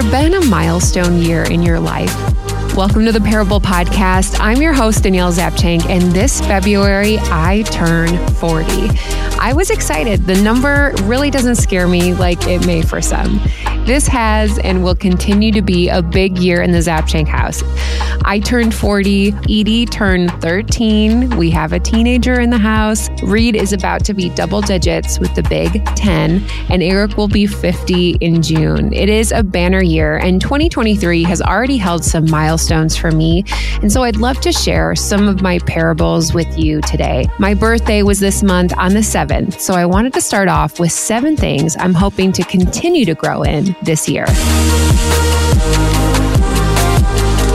there been a milestone year in your life? Welcome to the Parable Podcast. I'm your host, Danielle Zapchenk, and this February I turn 40. I was excited. The number really doesn't scare me like it may for some. This has and will continue to be a big year in the Zapchenk house. I turned 40, Edie turned 13. We have a teenager in the house. Reed is about to be double digits with the big 10, and Eric will be 50 in June. It is a banner year, and 2023 has already held some milestones for me. And so I'd love to share some of my parables with you today. My birthday was this month on the 7th, so I wanted to start off with seven things I'm hoping to continue to grow in this year.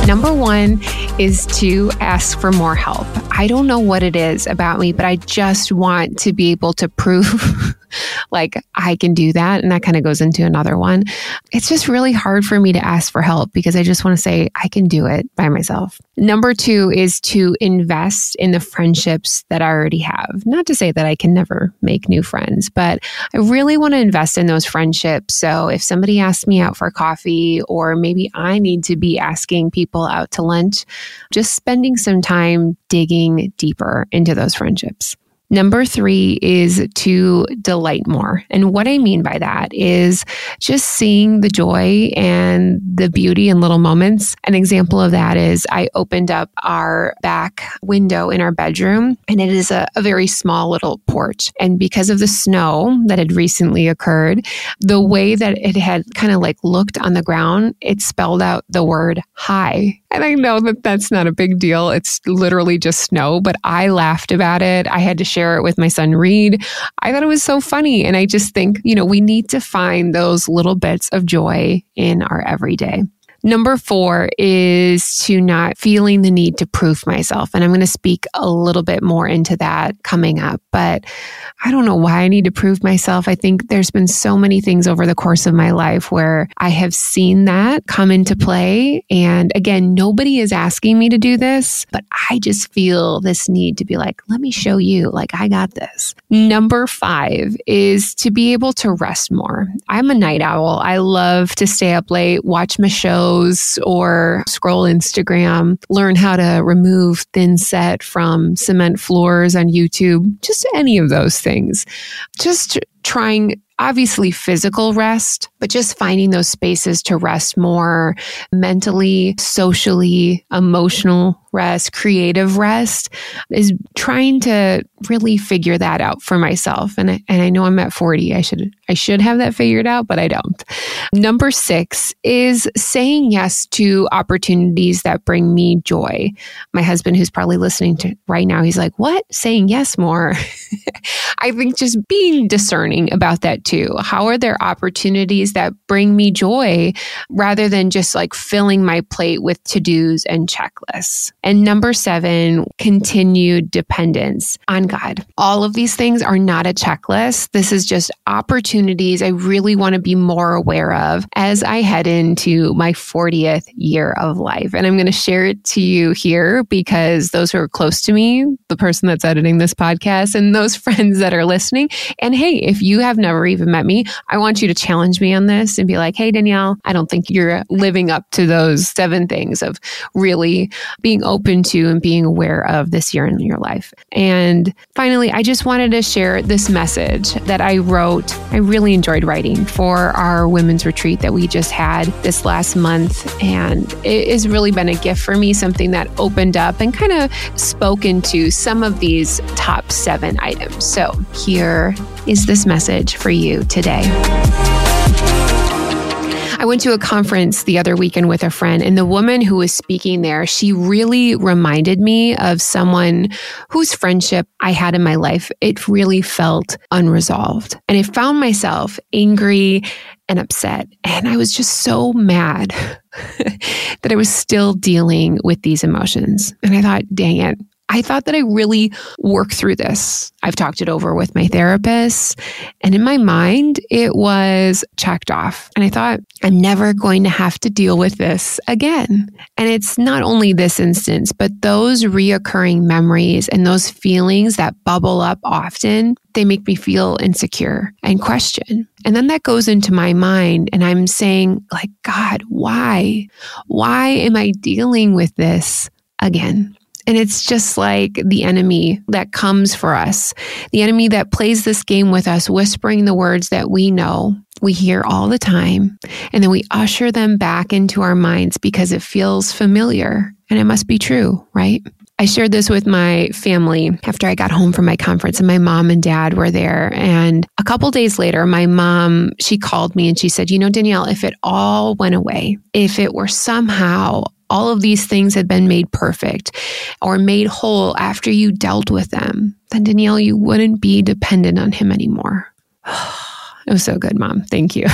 Number one is to ask for more help. I don't know what it is about me, but I just want to be able to prove like I can do that. And that kind of goes into another one. It's just really hard for me to ask for help because I just want to say I can do it by myself. Number two is to invest in the friendships that I already have. Not to say that I can never make new friends, but I really want to invest in those friendships. So if somebody asks me out for coffee, or maybe I need to be asking people out to lunch, just spending some time digging deeper into those friendships. Number three is to delight more. And what I mean by that is just seeing the joy and the beauty in little moments. An example of that is I opened up our back window in our bedroom, and it is a, a very small little porch. And because of the snow that had recently occurred, the way that it had kind of like looked on the ground, it spelled out the word hi. And I know that that's not a big deal. It's literally just snow, but I laughed about it. I had to share it with my son Reed. I thought it was so funny. And I just think, you know, we need to find those little bits of joy in our everyday. Number four is to not feeling the need to prove myself. And I'm going to speak a little bit more into that coming up. But I don't know why I need to prove myself. I think there's been so many things over the course of my life where I have seen that come into play. And again, nobody is asking me to do this, but I just feel this need to be like, let me show you, like, I got this. Number five is to be able to rest more. I'm a night owl. I love to stay up late, watch my show or scroll Instagram, learn how to remove thin set from cement floors on YouTube, just any of those things. Just trying obviously physical rest, but just finding those spaces to rest more mentally, socially, emotional rest, creative rest is trying to really figure that out for myself. And I, and I know I'm at 40. I should I should have that figured out, but I don't. Number 6 is saying yes to opportunities that bring me joy. My husband who's probably listening to right now, he's like, "What? Saying yes more?" I think just being discerning about that too. How are there opportunities that bring me joy rather than just like filling my plate with to-dos and checklists? And number seven, continued dependence on God. All of these things are not a checklist. This is just opportunities I really want to be more aware of as I head into my 40th year of life. And I'm going to share it to you here because those who are close to me, the person that's editing this podcast, and those friends that are listening. And hey, if you have never even met me, I want you to challenge me on this and be like, hey, Danielle, I don't think you're living up to those seven things of really being open to and being aware of this year in your life. And finally, I just wanted to share this message that I wrote. I really enjoyed writing for our women's retreat that we just had this last month. And it has really been a gift for me, something that opened up and kind of spoke into some of these top seven items. So here is this message for you today. I went to a conference the other weekend with a friend, and the woman who was speaking there, she really reminded me of someone whose friendship I had in my life. It really felt unresolved. And I found myself angry and upset. And I was just so mad that I was still dealing with these emotions. And I thought, dang it, I thought that I really worked through this. I've talked it over with my therapist, and in my mind, it was checked off. And I thought, I'm never going to have to deal with this again. And it's not only this instance, but those reoccurring memories and those feelings that bubble up often, they make me feel insecure and question. And then that goes into my mind, and I'm saying, like, God, why? Why am I dealing with this again? And it's just like the enemy that comes for us, the enemy that plays this game with us, whispering the words that we know, we hear all the time, and then we usher them back into our minds because it feels familiar and it must be true, right? I shared this with my family after I got home from my conference, and my mom and dad were there. And a couple days later, my mom, she called me and she said, You know, Danielle, if it all went away, if it were somehow all of these things had been made perfect or made whole after you dealt with them, then Danielle, you wouldn't be dependent on him anymore. it was so good, mom. Thank you.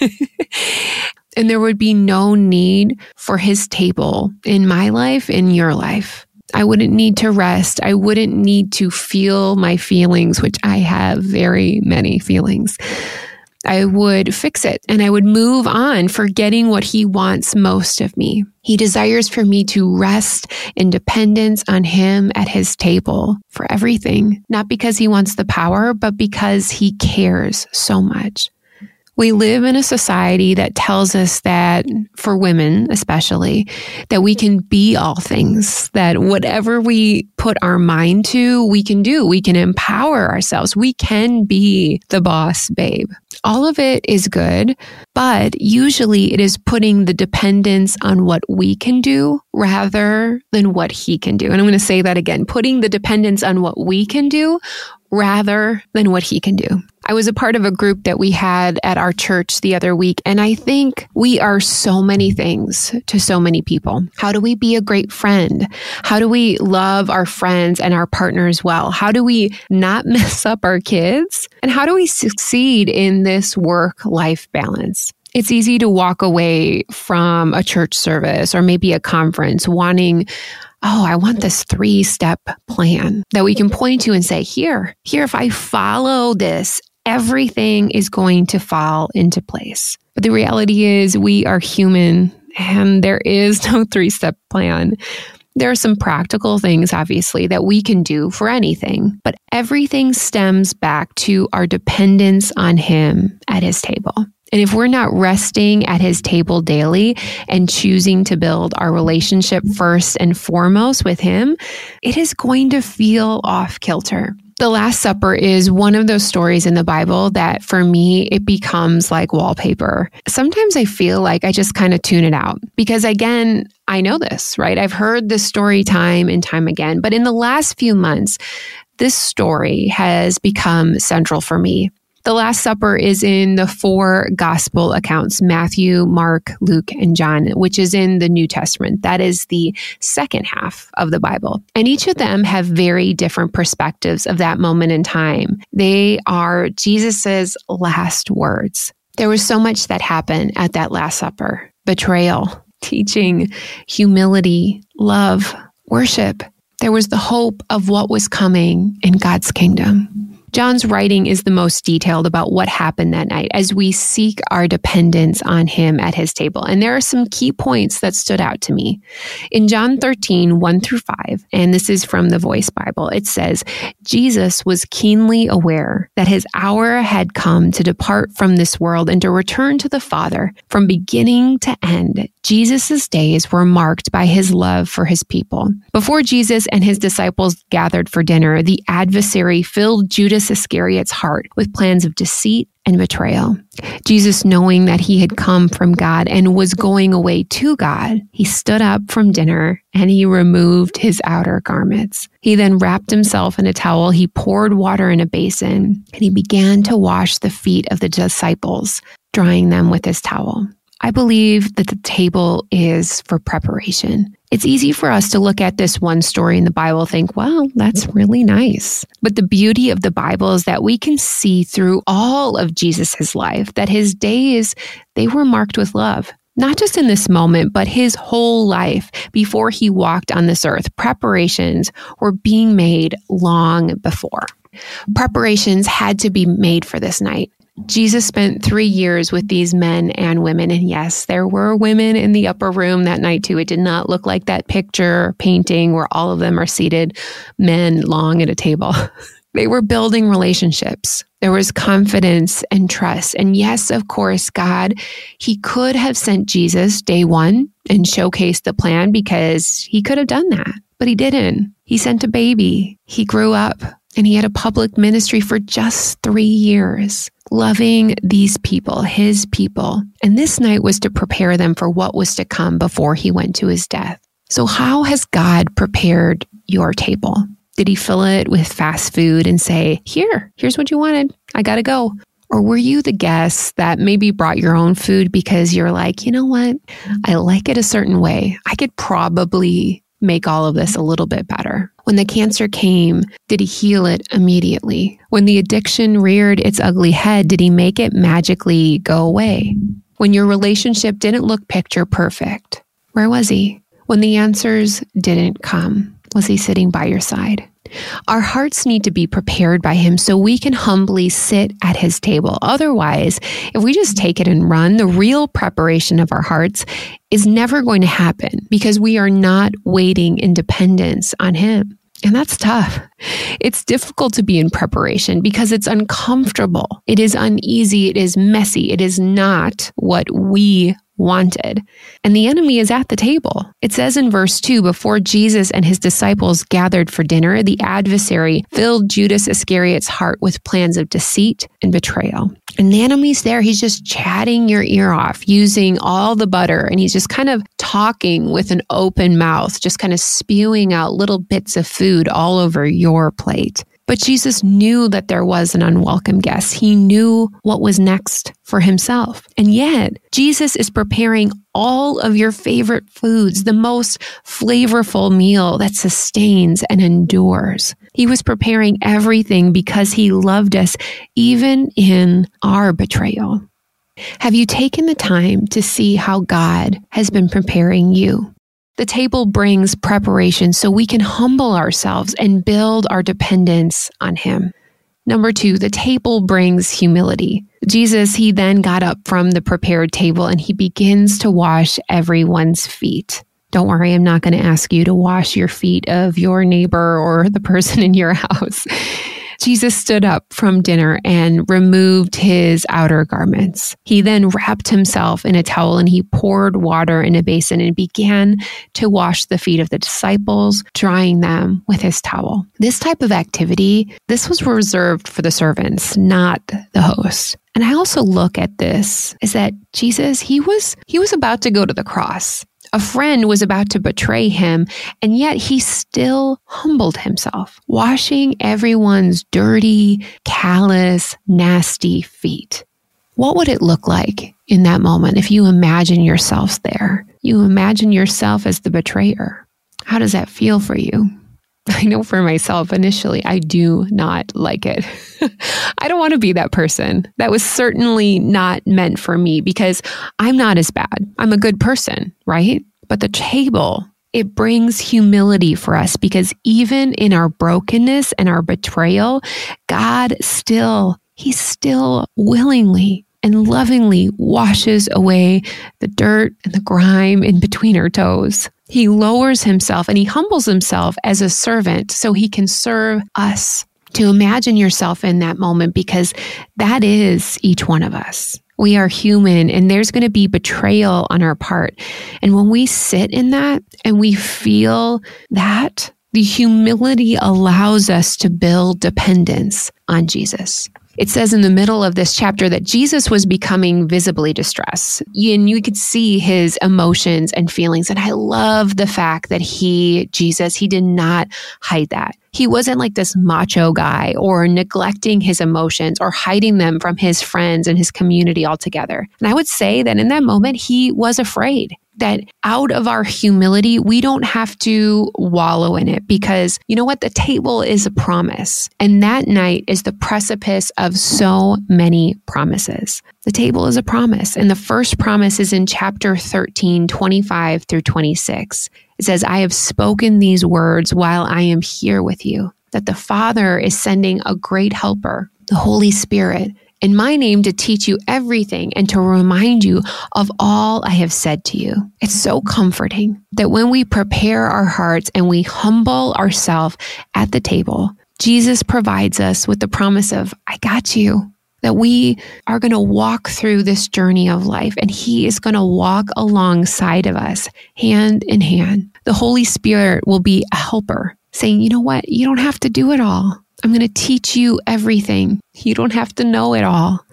and there would be no need for his table in my life, in your life. I wouldn't need to rest. I wouldn't need to feel my feelings, which I have very many feelings. I would fix it and I would move on, forgetting what he wants most of me. He desires for me to rest in dependence on him at his table for everything, not because he wants the power, but because he cares so much. We live in a society that tells us that, for women especially, that we can be all things, that whatever we put our mind to, we can do. We can empower ourselves. We can be the boss babe. All of it is good, but usually it is putting the dependence on what we can do rather than what he can do. And I'm going to say that again putting the dependence on what we can do rather than what he can do. I was a part of a group that we had at our church the other week, and I think we are so many things to so many people. How do we be a great friend? How do we love our friends and our partners well? How do we not mess up our kids? And how do we succeed in this work life balance? It's easy to walk away from a church service or maybe a conference wanting oh, I want this three step plan that we can point to and say, here, here, if I follow this, everything is going to fall into place. But the reality is, we are human and there is no three step plan. There are some practical things, obviously, that we can do for anything, but everything stems back to our dependence on Him at His table. And if we're not resting at his table daily and choosing to build our relationship first and foremost with him, it is going to feel off kilter. The Last Supper is one of those stories in the Bible that for me, it becomes like wallpaper. Sometimes I feel like I just kind of tune it out because, again, I know this, right? I've heard this story time and time again. But in the last few months, this story has become central for me. The Last Supper is in the four gospel accounts Matthew, Mark, Luke, and John, which is in the New Testament. That is the second half of the Bible. And each of them have very different perspectives of that moment in time. They are Jesus's last words. There was so much that happened at that Last Supper betrayal, teaching, humility, love, worship. There was the hope of what was coming in God's kingdom. John's writing is the most detailed about what happened that night as we seek our dependence on him at his table. And there are some key points that stood out to me. In John 13, 1 through 5, and this is from the Voice Bible, it says, Jesus was keenly aware that his hour had come to depart from this world and to return to the Father. From beginning to end, Jesus' days were marked by his love for his people. Before Jesus and his disciples gathered for dinner, the adversary filled Judas Iscariot's heart with plans of deceit and betrayal. Jesus, knowing that he had come from God and was going away to God, he stood up from dinner and he removed his outer garments. He then wrapped himself in a towel, he poured water in a basin, and he began to wash the feet of the disciples, drying them with his towel. I believe that the table is for preparation. It's easy for us to look at this one story in the Bible and think, well, that's really nice. But the beauty of the Bible is that we can see through all of Jesus' life that his days, they were marked with love. not just in this moment, but his whole life before he walked on this earth. Preparations were being made long before. Preparations had to be made for this night. Jesus spent three years with these men and women. And yes, there were women in the upper room that night too. It did not look like that picture painting where all of them are seated, men long at a table. they were building relationships. There was confidence and trust. And yes, of course, God, He could have sent Jesus day one and showcased the plan because He could have done that, but He didn't. He sent a baby. He grew up and He had a public ministry for just three years loving these people, his people. And this night was to prepare them for what was to come before he went to his death. So, how has God prepared your table? Did he fill it with fast food and say, Here, here's what you wanted. I got to go. Or were you the guest that maybe brought your own food because you're like, you know what? I like it a certain way. I could probably make all of this a little bit better? When the cancer came, did he heal it immediately? When the addiction reared its ugly head, did he make it magically go away? When your relationship didn't look picture perfect, where was he? When the answers didn't come, was he sitting by your side? Our hearts need to be prepared by Him so we can humbly sit at His table. Otherwise, if we just take it and run, the real preparation of our hearts is never going to happen because we are not waiting in dependence on Him. And that's tough. It's difficult to be in preparation because it's uncomfortable. It is uneasy. It is messy. It is not what we wanted. And the enemy is at the table. It says in verse 2 before Jesus and his disciples gathered for dinner, the adversary filled Judas Iscariot's heart with plans of deceit and betrayal. And the enemy's there. He's just chatting your ear off using all the butter and he's just kind of talking with an open mouth, just kind of spewing out little bits of food all over your plate. But Jesus knew that there was an unwelcome guest. He knew what was next for himself. And yet, Jesus is preparing all of your favorite foods, the most flavorful meal that sustains and endures. He was preparing everything because he loved us, even in our betrayal. Have you taken the time to see how God has been preparing you? The table brings preparation so we can humble ourselves and build our dependence on Him. Number two, the table brings humility. Jesus, he then got up from the prepared table and he begins to wash everyone's feet. Don't worry, I'm not going to ask you to wash your feet of your neighbor or the person in your house. Jesus stood up from dinner and removed his outer garments. He then wrapped himself in a towel and he poured water in a basin and began to wash the feet of the disciples, drying them with his towel. This type of activity, this was reserved for the servants, not the host. And I also look at this is that Jesus, he was he was about to go to the cross. A friend was about to betray him, and yet he still humbled himself, washing everyone's dirty, callous, nasty feet. What would it look like in that moment if you imagine yourselves there? You imagine yourself as the betrayer. How does that feel for you? I know for myself, initially, I do not like it. I don't want to be that person. That was certainly not meant for me because I'm not as bad. I'm a good person, right? But the table, it brings humility for us because even in our brokenness and our betrayal, God still, He still willingly and lovingly washes away the dirt and the grime in between our toes. He lowers himself and he humbles himself as a servant so he can serve us. To imagine yourself in that moment because that is each one of us. We are human and there's going to be betrayal on our part. And when we sit in that and we feel that, the humility allows us to build dependence on Jesus. It says in the middle of this chapter that Jesus was becoming visibly distressed. And you could see his emotions and feelings. And I love the fact that he, Jesus, he did not hide that. He wasn't like this macho guy or neglecting his emotions or hiding them from his friends and his community altogether. And I would say that in that moment, he was afraid. That out of our humility, we don't have to wallow in it because you know what? The table is a promise. And that night is the precipice of so many promises. The table is a promise. And the first promise is in chapter 13, 25 through 26. It says, I have spoken these words while I am here with you, that the Father is sending a great helper, the Holy Spirit in my name to teach you everything and to remind you of all I have said to you. It's so comforting that when we prepare our hearts and we humble ourselves at the table, Jesus provides us with the promise of, I got you. That we are going to walk through this journey of life and He is going to walk alongside of us, hand in hand. The Holy Spirit will be a helper, saying, You know what? You don't have to do it all. I'm going to teach you everything. You don't have to know it all.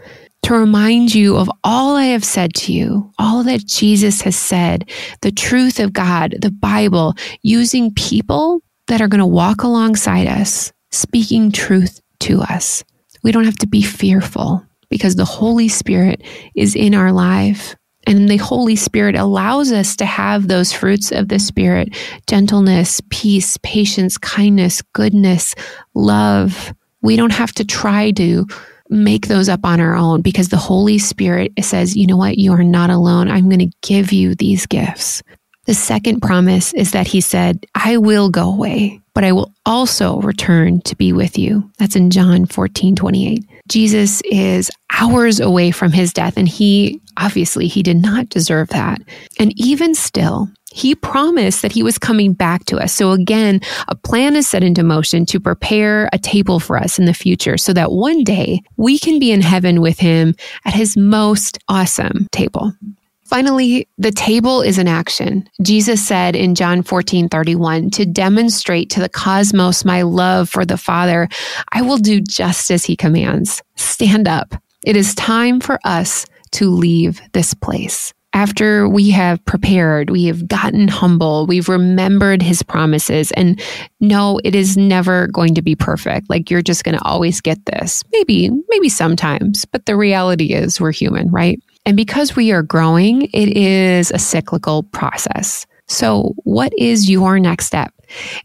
To remind you of all I have said to you, all that Jesus has said, the truth of God, the Bible, using people that are going to walk alongside us, speaking truth to us. We don't have to be fearful because the Holy Spirit is in our life. And the Holy Spirit allows us to have those fruits of the Spirit gentleness, peace, patience, kindness, goodness, love. We don't have to try to make those up on our own because the Holy Spirit says, you know what? You are not alone. I'm going to give you these gifts. The second promise is that he said, I will go away, but I will also return to be with you. That's in John 14, 28. Jesus is hours away from his death, and he obviously he did not deserve that. And even still, he promised that he was coming back to us. So again, a plan is set into motion to prepare a table for us in the future so that one day we can be in heaven with him at his most awesome table. Finally, the table is an action. Jesus said in John 14, 31, to demonstrate to the cosmos my love for the Father, I will do just as he commands. Stand up. It is time for us to leave this place. After we have prepared, we have gotten humble, we've remembered his promises, and no, it is never going to be perfect. Like you're just going to always get this. Maybe, maybe sometimes, but the reality is we're human, right? And because we are growing, it is a cyclical process. So, what is your next step?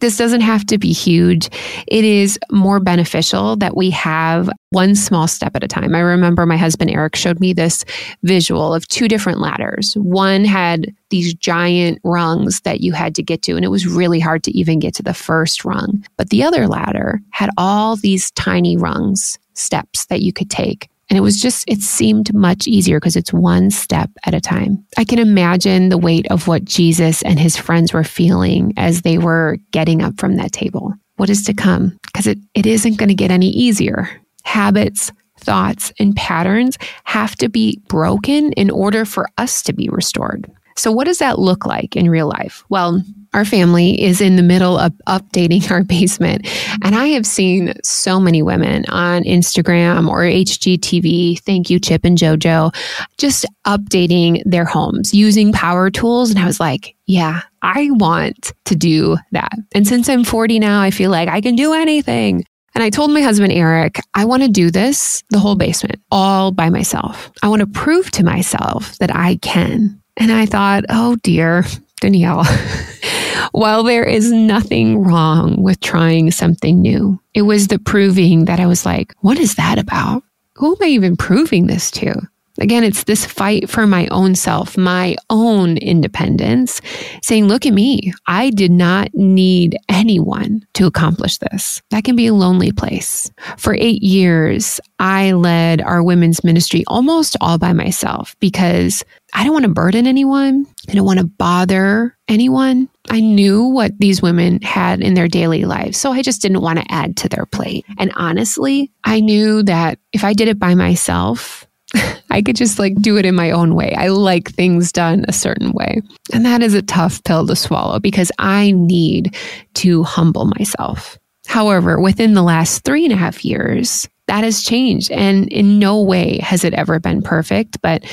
This doesn't have to be huge. It is more beneficial that we have one small step at a time. I remember my husband Eric showed me this visual of two different ladders. One had these giant rungs that you had to get to, and it was really hard to even get to the first rung. But the other ladder had all these tiny rungs, steps that you could take. And it was just, it seemed much easier because it's one step at a time. I can imagine the weight of what Jesus and his friends were feeling as they were getting up from that table. What is to come? Because it, it isn't going to get any easier. Habits, thoughts, and patterns have to be broken in order for us to be restored. So, what does that look like in real life? Well, our family is in the middle of updating our basement. And I have seen so many women on Instagram or HGTV, thank you, Chip and JoJo, just updating their homes using power tools. And I was like, yeah, I want to do that. And since I'm 40 now, I feel like I can do anything. And I told my husband, Eric, I want to do this, the whole basement, all by myself. I want to prove to myself that I can. And I thought, oh dear, Danielle, while there is nothing wrong with trying something new, it was the proving that I was like, what is that about? Who am I even proving this to? Again, it's this fight for my own self, my own independence, saying, look at me. I did not need anyone to accomplish this. That can be a lonely place. For eight years, I led our women's ministry almost all by myself because I don't want to burden anyone. I don't want to bother anyone. I knew what these women had in their daily lives. So I just didn't want to add to their plate. And honestly, I knew that if I did it by myself, I could just like do it in my own way. I like things done a certain way. And that is a tough pill to swallow because I need to humble myself. However, within the last three and a half years, that has changed. And in no way has it ever been perfect. But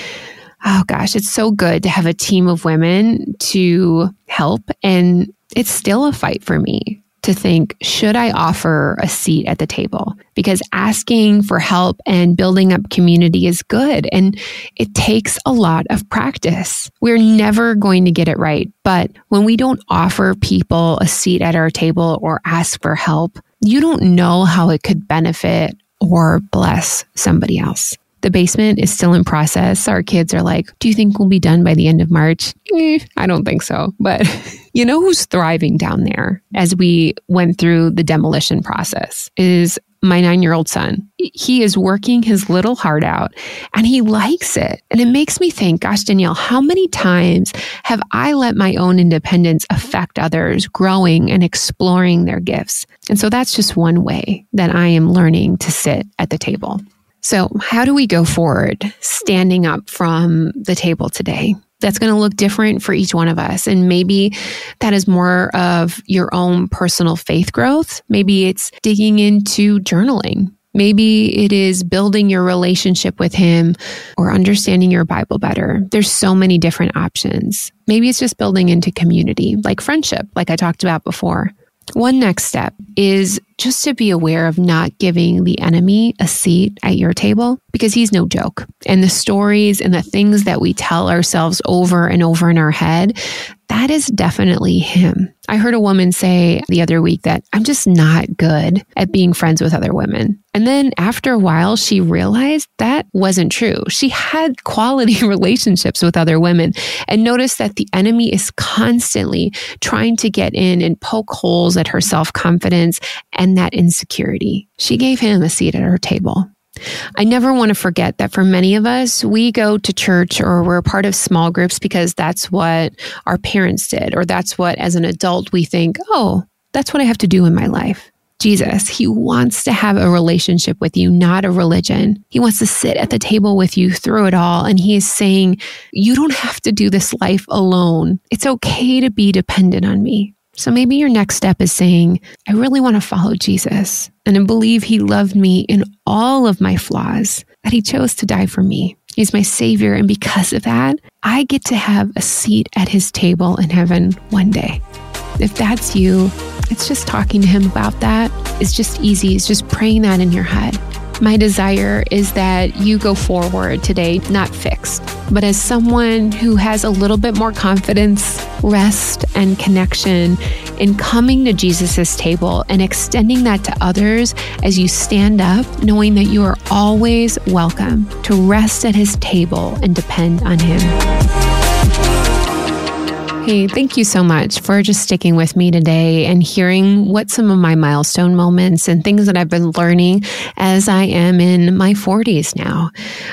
oh gosh, it's so good to have a team of women to help. And it's still a fight for me to think, should I offer a seat at the table? Because asking for help and building up community is good and it takes a lot of practice. We're never going to get it right. But when we don't offer people a seat at our table or ask for help, you don't know how it could benefit or bless somebody else. The basement is still in process. Our kids are like, Do you think we'll be done by the end of March? Eh, I don't think so. But you know who's thriving down there as we went through the demolition process is my nine year old son. He is working his little heart out and he likes it. And it makes me think, gosh, Danielle, how many times have I let my own independence affect others growing and exploring their gifts? And so that's just one way that I am learning to sit at the table. So, how do we go forward standing up from the table today? That's going to look different for each one of us. And maybe that is more of your own personal faith growth. Maybe it's digging into journaling. Maybe it is building your relationship with him or understanding your Bible better. There's so many different options. Maybe it's just building into community, like friendship, like I talked about before. One next step is just to be aware of not giving the enemy a seat at your table because he's no joke. And the stories and the things that we tell ourselves over and over in our head, that is definitely him. I heard a woman say the other week that I'm just not good at being friends with other women. And then after a while, she realized that wasn't true. She had quality relationships with other women and noticed that the enemy is constantly trying to get in and poke holes at her self confidence that insecurity. She gave him a seat at her table. I never want to forget that for many of us, we go to church or we're part of small groups because that's what our parents did, or that's what as an adult we think, oh, that's what I have to do in my life. Jesus, he wants to have a relationship with you, not a religion. He wants to sit at the table with you through it all. And he is saying, you don't have to do this life alone. It's okay to be dependent on me. So maybe your next step is saying, I really want to follow Jesus and I believe he loved me in all of my flaws, that he chose to die for me. He's my savior. And because of that, I get to have a seat at his table in heaven one day. If that's you, it's just talking to him about that. It's just easy. It's just praying that in your head. My desire is that you go forward today, not fixed, but as someone who has a little bit more confidence, rest, and connection in coming to Jesus' table and extending that to others as you stand up, knowing that you are always welcome to rest at his table and depend on him. Hey, thank you so much for just sticking with me today and hearing what some of my milestone moments and things that I've been learning as I am in my 40s now.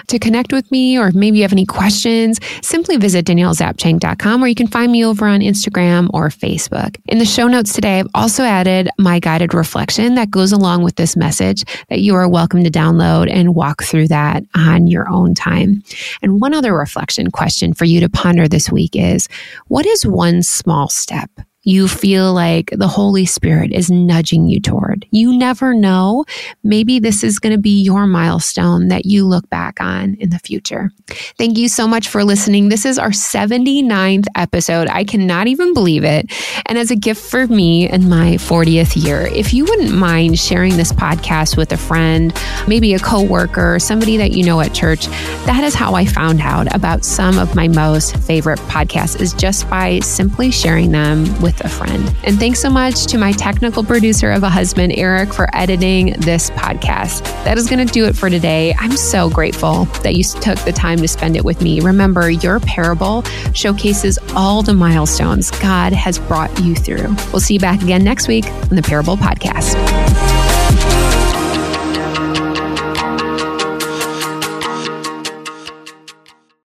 To connect with me, or maybe you have any questions, simply visit daniellezapchenk.com or you can find me over on Instagram or Facebook. In the show notes today, I've also added my guided reflection that goes along with this message that you are welcome to download and walk through that on your own time. And one other reflection question for you to ponder this week is what is one small step you feel like the Holy Spirit is nudging you toward. You never know. Maybe this is going to be your milestone that you look back on in the future. Thank you so much for listening. This is our 79th episode. I cannot even believe it. And as a gift for me in my 40th year, if you wouldn't mind sharing this podcast with a friend, maybe a coworker, somebody that you know at church, that is how I found out about some of my most favorite podcasts is just by simply sharing them with with a friend. And thanks so much to my technical producer of a husband, Eric, for editing this podcast. That is going to do it for today. I'm so grateful that you took the time to spend it with me. Remember, your parable showcases all the milestones God has brought you through. We'll see you back again next week on the Parable Podcast.